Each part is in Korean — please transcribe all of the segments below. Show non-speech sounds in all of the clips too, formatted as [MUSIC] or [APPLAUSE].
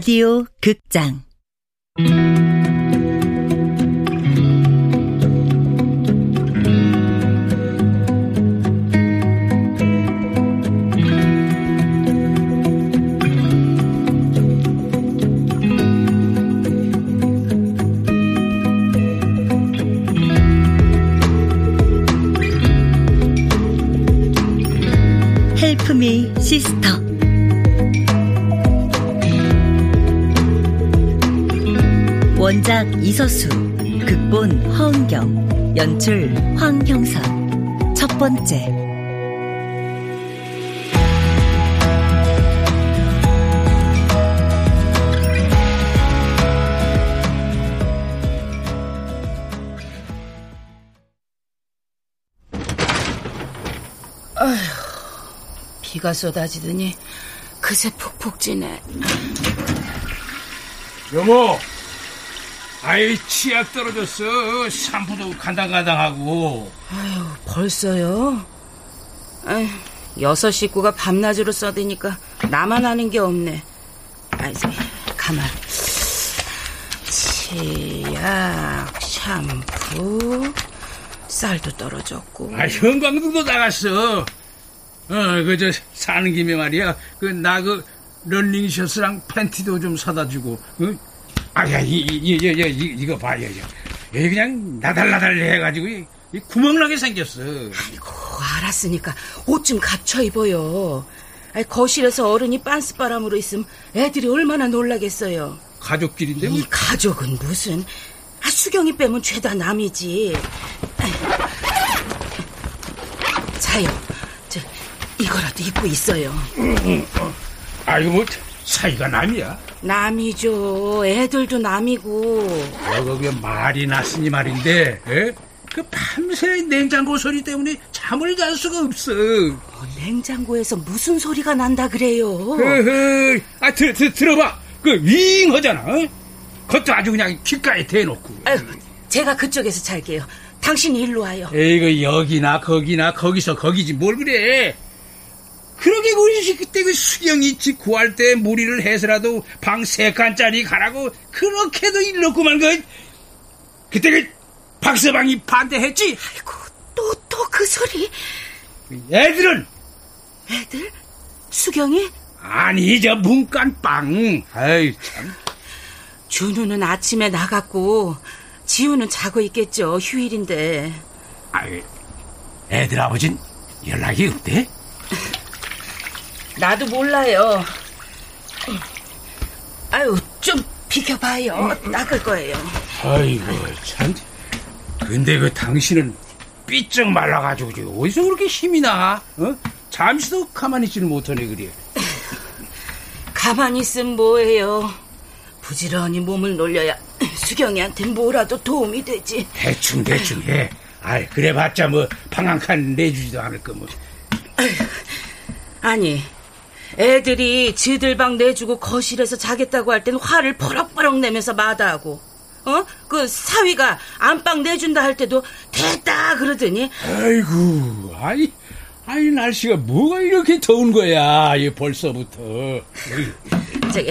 라디오 극장. 헬프미 시스터 원작 이서수, 극본 허은경, 연출 황형선. 첫 번째. 아휴, 비가 쏟아지더니 그새 푹푹 찌네. 여보, 아이 치약 떨어졌어. 샴푸도 간당간당하고. 아유 벌써요? 아휴, 여섯 식구가 밤낮으로 써대니까 나만 아는 게 없네. 아이, 가만. 치약, 샴푸, 쌀도 떨어졌고. 아, 형광등도 나갔어. 어, 그저 사는 김에 말이야. 그 나그 런닝 셔츠랑 팬티도 좀 사다 주고. 어? 아야, 이, 이, 이, 이, 이, 이거 봐, 여, 여. 여기 그냥 나달나달 해가지고 이, 이 구멍나게 생겼어. 아이고, 알았으니까 옷 좀 갖춰 입어요. 아이, 거실에서 어른이 빤스 바람으로 있으면 애들이 얼마나 놀라겠어요. 가족끼리인데 뭐. 이 가족은 무슨 아, 수경이 빼면 죄다 남이지. 자요, 저 이거라도 입고 있어요. 아이고 뭐 사이가 남이야. 남이죠. 애들도 남이고. 여기 말이 났으니 말인데, 에? 그 밤새 냉장고 소리 때문에 잠을 잘 수가 없어. 어, 냉장고에서 무슨 소리가 난다 그래요? 허허, 아, 들, 들, 들어봐. 그, 윙 하잖아. 어? 그것도 아주 그냥 귓가에 대놓고. 아유, 제가 그쪽에서 잘게요. 당신이 일로 와요. 에이 그, 여기나, 거기나, 거기서, 거기지, 뭘 그래. 그러게, 우리 그때 그 수경이 집 구할 때 무리를 해서라도 방 세 칸짜리 가라고, 그렇게도 일렀구만, 그. 그때 그, 박서방이 반대했지? 아이고, 또, 또 그 소리. 애들은? 애들? 수경이? 아니, 저 문간빵. 아이, 참. 준우는 아침에 나갔고, 지우는 자고 있겠죠. 휴일인데. 아이, 애들 아버진 연락이 없대? 나도 몰라요. 아유, 좀 비켜봐요. 닦을 거예요. 아이고, 참. 근데 그 당신은 삐쩍 말라가지고 어디서 그렇게 힘이 나? 어? 잠시도 가만히 있지를 못하네, 그래. [LAUGHS] 가만히 있으면 뭐해요. 부지런히 몸을 놀려야 [CLEARS THROAT] 수경이한테 뭐라도 도움이 되지. 대충, 대충 해. 아이, 그래봤자 뭐, 방한칸 내주지도 않을 거 뭐. 아니, 애들이 지들 방 내주고 거실에서 자겠다고 할 땐 화를 버럭버럭 내면서 마다하고, 어? 그 사위가 안방 내준다 할 때도 됐다 그러더니, 아이고, 아이, 아이, 날씨가 뭐가 이렇게 더운 거야, 이 벌써부터. 저기,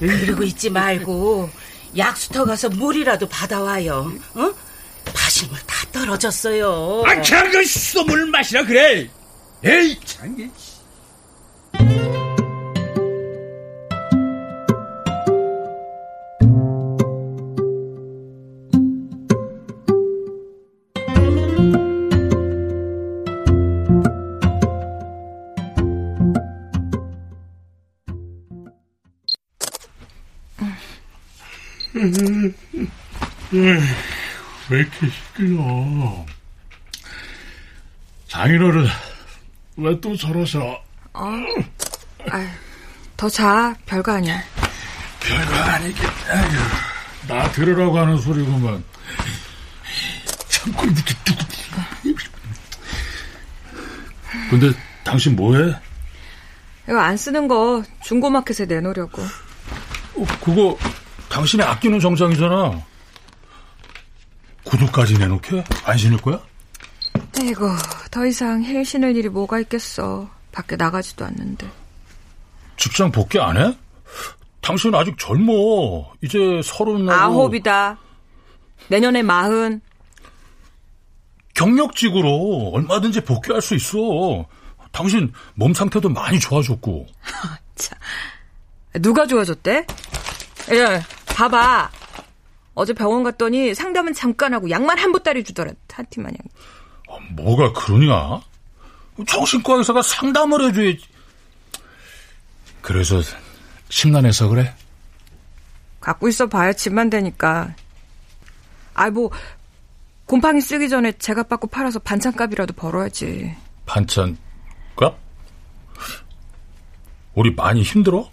이러고 있지 말고, 약수터 가서 물이라도 받아와요, 어? 마실 물 다 떨어졌어요. 아, 참, 그 수돗물 마시라 그래. 에이, 참, 게. 왜 이렇게 시끄러? 장인어른, 왜 또 저러셔? 어, 아유, 더 자, 별거 아니야. 별거 아니겠, 아유, 나 들으라고 하는 소리구만. 참고 이렇게 뚝. 근데 당신 뭐해? 이거 안 쓰는 거 중고마켓에 내놓으려고. 어, 그거 당신이 아끼는 정장이잖아. 구두까지 내놓게? 안 신을 거야? 아이고, 더 이상 힐 신을 일이 뭐가 있겠어. 밖에 나가지도 않는데. 직장 복귀 안 해? 당신 아직 젊어. 이제 서른 아홉이다. 내년에 마흔. 경력직으로 얼마든지 복귀할 수 있어. 당신 몸 상태도 많이 좋아졌고. [LAUGHS] 자, 누가 좋아졌대? 예, 봐봐. 어제 병원 갔더니 상담은 잠깐 하고 약만 한 보따리 주더라. 한티 마냥. 아, 뭐가 그러냐? 정신과 의사가 상담을 해줘야지. 그래서 심란해서 그래? 갖고 있어 봐야 집만 되니까. 아이 뭐 곰팡이 쓰기 전에 제값 받고 팔아서 반찬값이라도 벌어야지. 반찬값? 우리 많이 힘들어?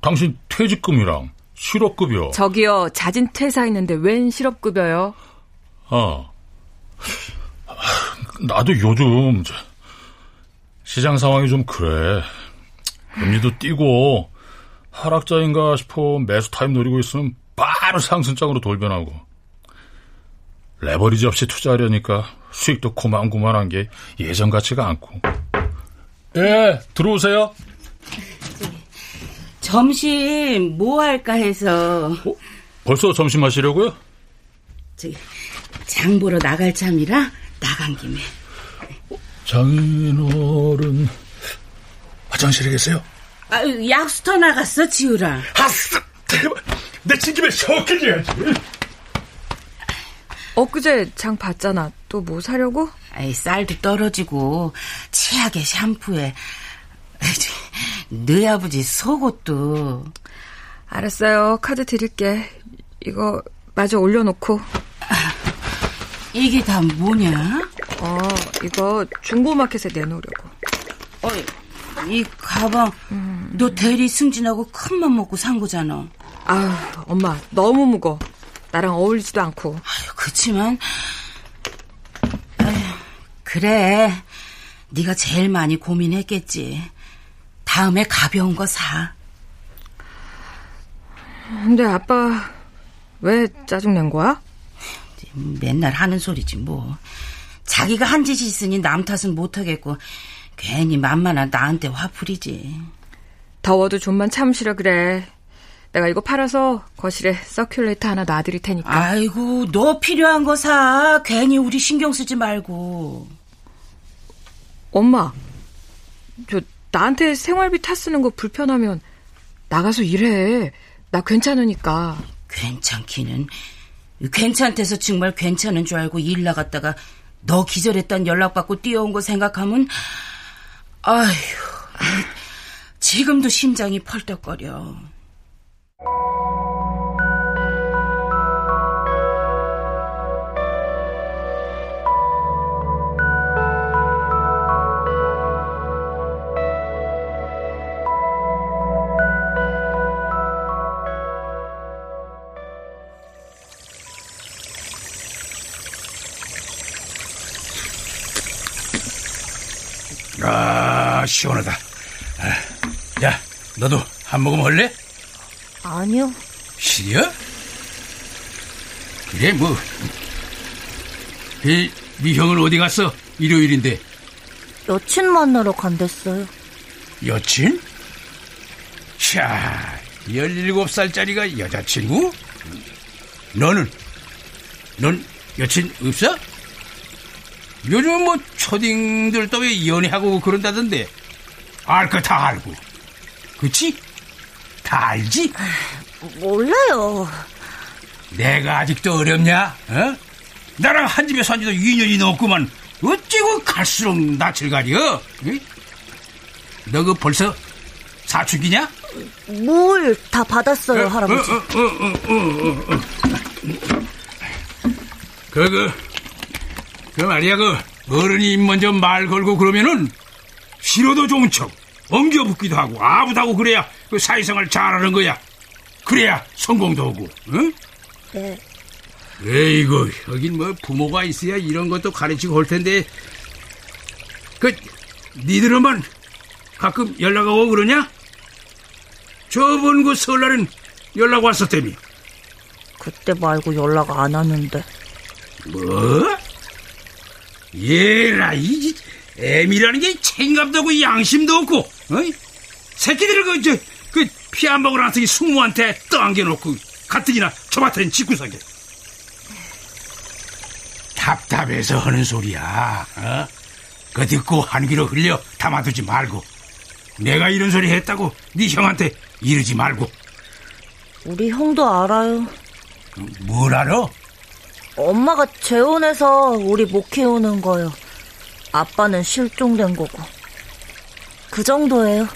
당신 퇴직금이랑 실업급여. 저기요 자진 퇴사했는데 웬 실업급여요? 아, 나도 요즘 시장 상황이 좀 그래. 금리도 뛰고 하락자인가 싶어 매수 타임 노리고 있으면 바로 상승장으로 돌변하고 레버리지 없이 투자하려니까 수익도 고만고만한 게 예전 같지가 않고. 예, 들어오세요. 점심 뭐 할까 해서 어, 벌써 점심 하시려고요? 저기 장 보러 나갈 참이라 나간 김에 장인어른 화장실에 계세요? 아, 약수터 나갔어 지우라 아싸! 대박! 내 친 김에 셔클해야지 엊그제 장 봤잖아. 또 뭐 사려고? 아이, 쌀도 떨어지고 치약에 샴푸에 너희 아버지 속옷도 알았어요. 카드 드릴게. 이거 마저 올려놓고. 이게 다 뭐냐? 어, 이거 중고마켓에 내놓으려고. 어, 이 가방 너 대리 승진하고 큰 맘 먹고 산 거잖아. 아유, 엄마, 너무 무거. 나랑 어울리지도 않고. 아유, 그치만 아유, 그래. 네가 제일 많이 고민했겠지. 다음에 가벼운 거 사. 근데 아빠, 왜 짜증 낸 거야? 맨날 하는 소리지 뭐. 자기가 한 짓이 있으니 남 탓은 못하겠고 괜히 만만한 나한테 화풀이지. 더워도 좀만 참으시라 그래. 내가 이거 팔아서 거실에 서큘레이터 하나 놔드릴 테니까. 아이고 너 필요한 거 사. 괜히 우리 신경 쓰지 말고. 엄마, 저 나한테 생활비 타 쓰는 거 불편하면 나가서 일해. 나 괜찮으니까. 괜찮기는. 괜찮대서 정말 괜찮은 줄 알고 일 나갔다가 너 기절했단 연락받고 뛰어온 거 생각하면 아휴 지금도 심장이 펄떡거려. 시원하다. 아, 야, 너도 한 모금 할래? 아니요. 싫어? 그래, 뭐. 이, 네 형은 어디 갔어? 일요일인데. 여친 만나러 간댔어요. 여친? 샤, 17살짜리가 여자친구? 너는? 넌 여친 없어? 요즘 뭐 초딩들 또 왜 연애하고 그런다던데 알 거 다 알고 그치? 다 알지? 몰라요. 내가 아직도 어렵냐? 어? 나랑 한 집에 산 지도 2년이 넘었구만 어찌고 갈수록 낯을 가려? 응? 너그 벌써 사춘기냐? 뭘 다 받았어요, 할아버지. 어, 어, 어, 어. 그, 그, 그 말이야, 그, 어른이 먼저 말 걸고 그러면은, 싫어도 좋은 척, 엉겨붙기도 하고, 아부다고 그래야 그 사회생활 잘하는 거야. 그래야 성공도 하고, 응? 네. 에이구, 여긴 뭐 부모가 있어야 이런 것도 가르치고 할 텐데, 그, 니들은만 가끔 연락 오고 그러냐? 저번 그 설날은 연락 왔었다며. 그때 말고 연락 안 하는데. 뭐? 얘라, 이, 애미라는 게 책임감도 없고 양심도 없고, 어이? 새끼들을 그, 저, 그, 피 안 먹으러 왔으니 숙모한테 떠안겨놓고 가뜩이나 저 밭은 집구석에 답답해서 하는 소리야 어? 그 듣고 한 귀로 흘려 담아두지 말고 내가 이런 소리 했다고 네 형한테 이러지 말고 우리 형도 알아요. 뭘 알아? 엄마가 재혼해서 우리 못 키우는 거요. 아빠는 실종된 거고. 그 정도예요.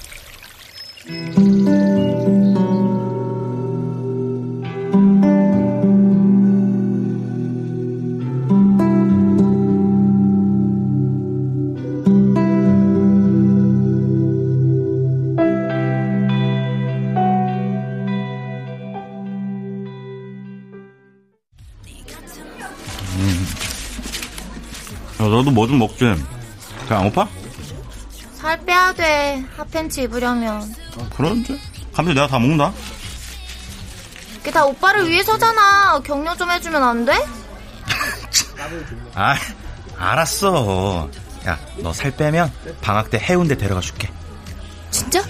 너도 뭐 좀 먹지. 배안 고파? 살 빼야 돼. 핫팬츠 입으려면. 그런지. 감자 내가 다 먹는다. 이게 다 오빠를 위해서잖아. 격려 좀 해주면 안 돼? [LAUGHS] 아, 알았어. 야, 너 살 빼면 방학 때 해운대 데려가 줄게. 진짜?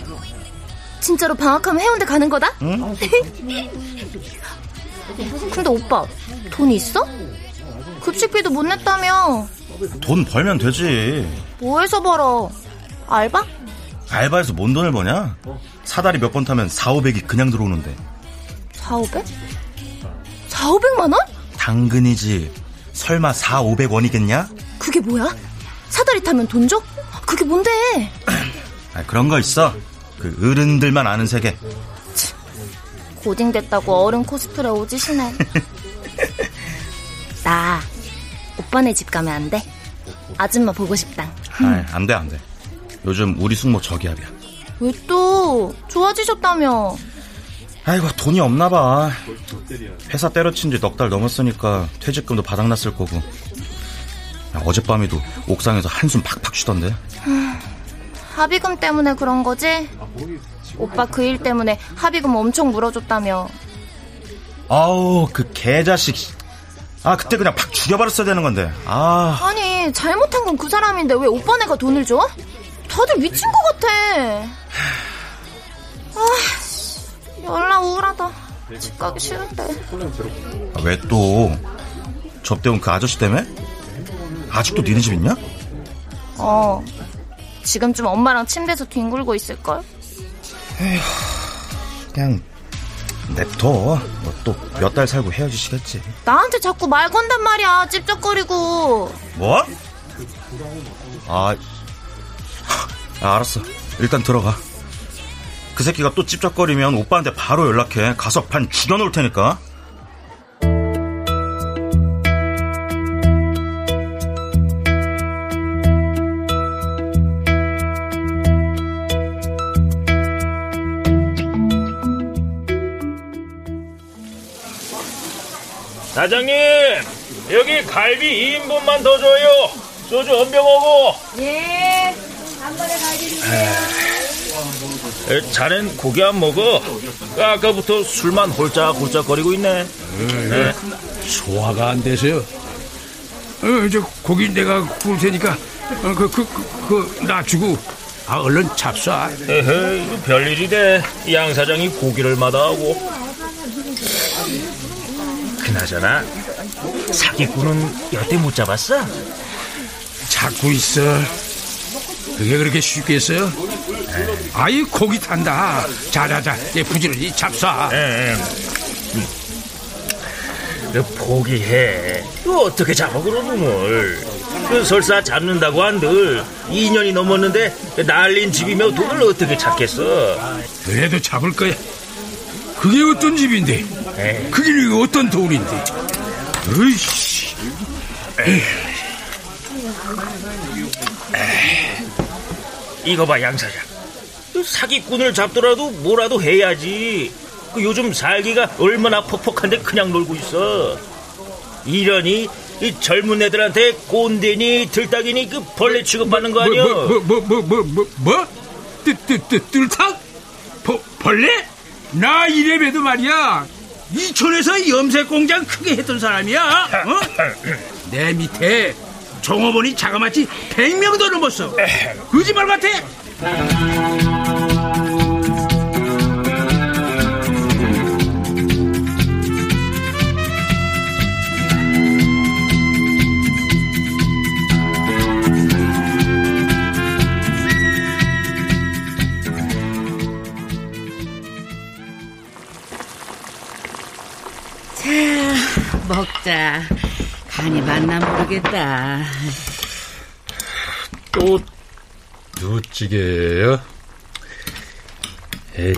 진짜로 방학하면 해운대 가는 거다? 응? [LAUGHS] 근데 오빠, 돈 있어? 급식비도 못 냈다며. 돈 벌면 되지. 뭐 해서 벌어? 알바? 알바에서 뭔 돈을 버냐? 사다리 몇 번 타면 4, 500이 그냥 들어오는데. 4, 500? 4, 500만 원? 당근이지. 설마 4, 500원이겠냐? 그게 뭐야? 사다리 타면 돈 줘? 그게 뭔데? [CLEARS THROAT] 아, 그런 거 있어. 그 어른들만 아는 세계. 고딩 됐다고 어른 코스프레 오지시네. [LAUGHS] 나 오빠네 집 가면 안 돼? 아줌마 보고 싶다. 아, 안 돼, 안 돼. 요즘 우리 숙모 저기압이야. 왜 또? 좋아지셨다며. 아이고, 돈이 없나 봐. 회사 때려친 지 넉 달 넘었으니까 퇴직금도 바닥났을 거고. 야, 어젯밤에도 옥상에서 한숨 팍팍 쉬던데. 합의금 때문에 그런 거지? 오빠 그 일 때문에 합의금 엄청 물어줬다며. 아우, 그 개자식. 아, 그때 그냥 팍 죽여버렸어야 되는 건데. 아, 아니, 잘못한 건 그 사람인데 왜 오빠네가 돈을 줘? 다들 미친 것 같아. 아, 연락 우울하다. 집 가기 싫은데. 왜 또? 접대온 그 아저씨 때문에? 아직도 니네 집 있냐? 어. 지금쯤 엄마랑 침대에서 뒹굴고 있을걸? 그냥 냅둬. 너또몇 달 살고 헤어지시겠지. 나한테 자꾸 말 건단 말이야. 찝쩍거리고. 뭐? 아, 아, 알았어. 일단 들어가. 그 새끼가 또 찝쩍거리면 오빠한테 바로 연락해. 가서 반 죽여놓을 테니까. 사장님, 여기 갈비 2인분만 더 줘요. 소주 한병 오고. 예. 한 번에 가주세요. 에, 자넨 고기 안 먹어. 아까부터 술만 홀짝홀짝거리고 있네. 네. 소화가 안 돼서요. 어, 이제 고기 내가 구울 테니까 어, 그, 그, 그, 그, 나 주고 아, 얼른 잡숴. 에헤, 별일이네. 양 사장이 고기를 마다하고. 그나저나 사기꾼은 여태 못 잡았어? 잡고 있어. 그게 그렇게 쉽겠어요? 아이 고기 탄다. 자자자, 얘 부지런히. 예, 예. 그 포기해. 그 어떻게 잡아 그런 놈을? 그 설사 잡는다고 한들 2년이 넘었는데 날린 집이며 돈을 어떻게 찾겠어? 그래도 잡을 거야. 그게 어떤 집인데? 그게 어떤 돈인데? 으이씨. 이거 봐, 양 사장. 그 사기꾼을 잡더라도 뭐라도 해야지. 그 요즘 살기가 얼마나 퍽퍽한데 그냥 놀고 있어. 이러니 이 젊은 애들한테 꼰대니 들딱이니 그 벌레 취급받는 거 아니야? 뭐, 뭐, 뭐, 뭐, 뭐, 뭐, 뭐? 뜨, 뜰탁? 버, 벌레? 나 이래봬도 말이야. 이촌에서 염색 공장 크게 했던 사람이야. 어? 내 밑에 종업원이 자그마치 100명도 넘었어. 거짓말 같아? 먹자. 간이 맞나 모르겠다. 또 누찌개예요? 에이,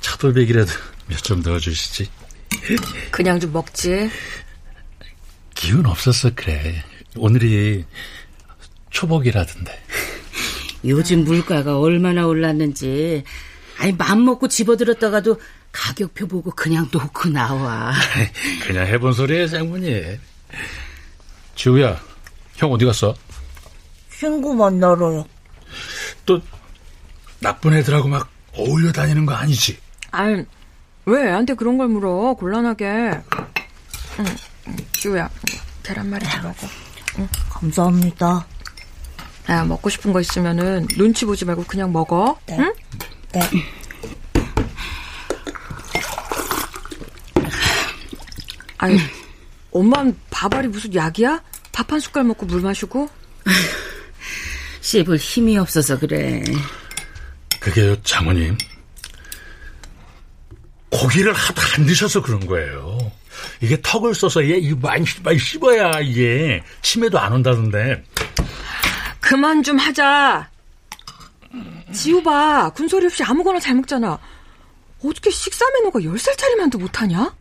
차돌백이라도 몇점 넣어주시지. 그냥 좀 먹지. 기운 없었어 그래. 오늘이 초복이라던데. 요즘 물가가 얼마나 올랐는지. 아니 맘 먹고 집어들었다가도 가격표 보고 그냥 놓고 나와. [LAUGHS] 그냥 해본 소리예요 장모님. 지우야, 형 어디 갔어? 친구 만나러요. 또 나쁜 애들하고 막 어울려 다니는 거 아니지? 아니, 왜 애한테 그런 걸 물어? 곤란하게. 응, 지우야, 계란말이 좀 먹어. 응. 감사합니다. 야, 먹고 싶은 거 있으면은 눈치 보지 말고 그냥 먹어. 네. 응? 네. 아니, 엄마는 밥알이 무슨 약이야? 밥 한 숟갈 먹고 물 마시고? [LAUGHS] 씹을 힘이 없어서 그래. 그게요, 장모님. 고기를 하도 안 드셔서 그런 거예요. 이게 턱을 써서 얘 이거 많이, 많이 씹어야 이게 치매도 안 온다던데. 그만 좀 하자. 지우 봐. 군소리 없이 아무거나 잘 먹잖아. 어떻게 식사 메뉴가 10살짜리만도 못하냐?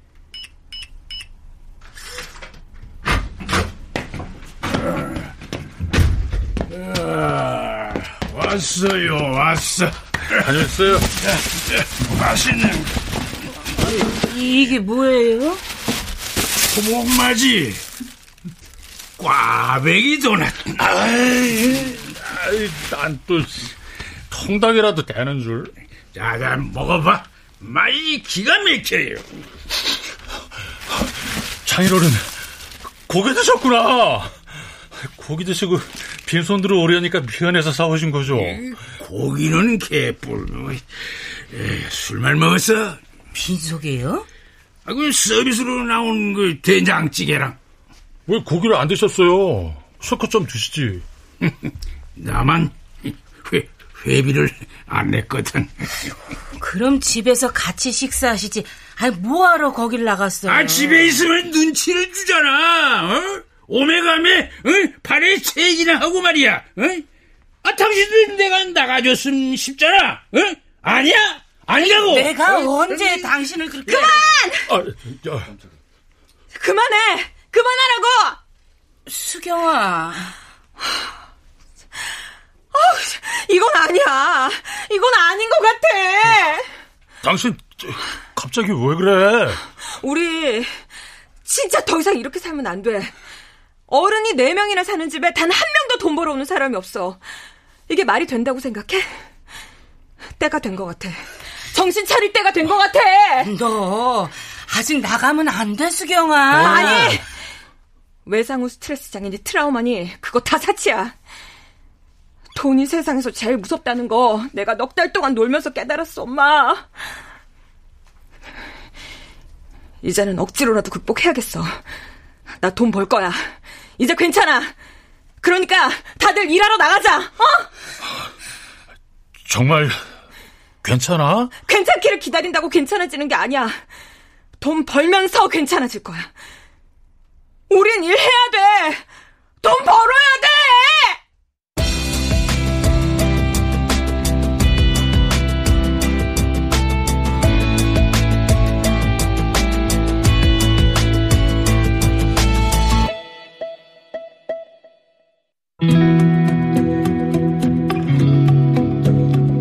아, 왔어요, 왔어. 다녔어요? 맛있는 이게 뭐예요? 소목맞이 꽈배기 도넛. 아이, 난또 통닭이라도 되는 줄. 자 자 먹어봐. 맛이 기가 막혀요. 장인어른, 고기 드셨구나. 고기 드시고 빈손으로 오려니까 미안해서 싸우신 거죠. 고기는 개뿔. 에, 술만 먹었어? 빈속이에요? 아, 그 서비스로 나온 그 된장찌개랑 왜 고기를 안 드셨어요? 실컷 좀 드시지. [LAUGHS] 나만 회, 회비를 안 냈거든. 그럼 집에서 같이 식사하시지. 아니 뭐하러 거길 나갔어요? 아 집에 있으면 눈치를 주잖아. 어? 오메가메 어? 발에 체액이나 하고 말이야. 어? 아 당신들 내가 나가줬으면 싶잖아. 어? 아니야? 아니라고. 내가 어? 언제 당신을 그렇게 그만! 아, 저, 그만해! 그만하라고! 수경아. 이건 아니야. 이건 아닌 것 같아. 당신 저, 갑자기 왜 그래? 우리 진짜 더 이상 이렇게 살면 안 돼. 어른이 네 명이나 사는 집에 단 한 명도 돈 벌어오는 사람이 없어. 이게 말이 된다고 생각해? 때가 된 것 같아. 정신 차릴 때가 된 것 같아. 너 아직 나가면 안 돼, 수경아. 아니! 외상후 스트레스 장애니 트라우마니 그거 다 사치야. 돈이 세상에서 제일 무섭다는 거 내가 넉 달 동안 놀면서 깨달았어, 엄마. 이제는 억지로라도 극복해야겠어. 나 돈 벌 거야. 이제 괜찮아. 그러니까 다들 일하러 나가자. 어? 정말 괜찮아? 괜찮기를 기다린다고 괜찮아지는 게 아니야. 돈 벌면서 괜찮아질 거야. 우린 일해야 돼. 돈 벌어야 돼.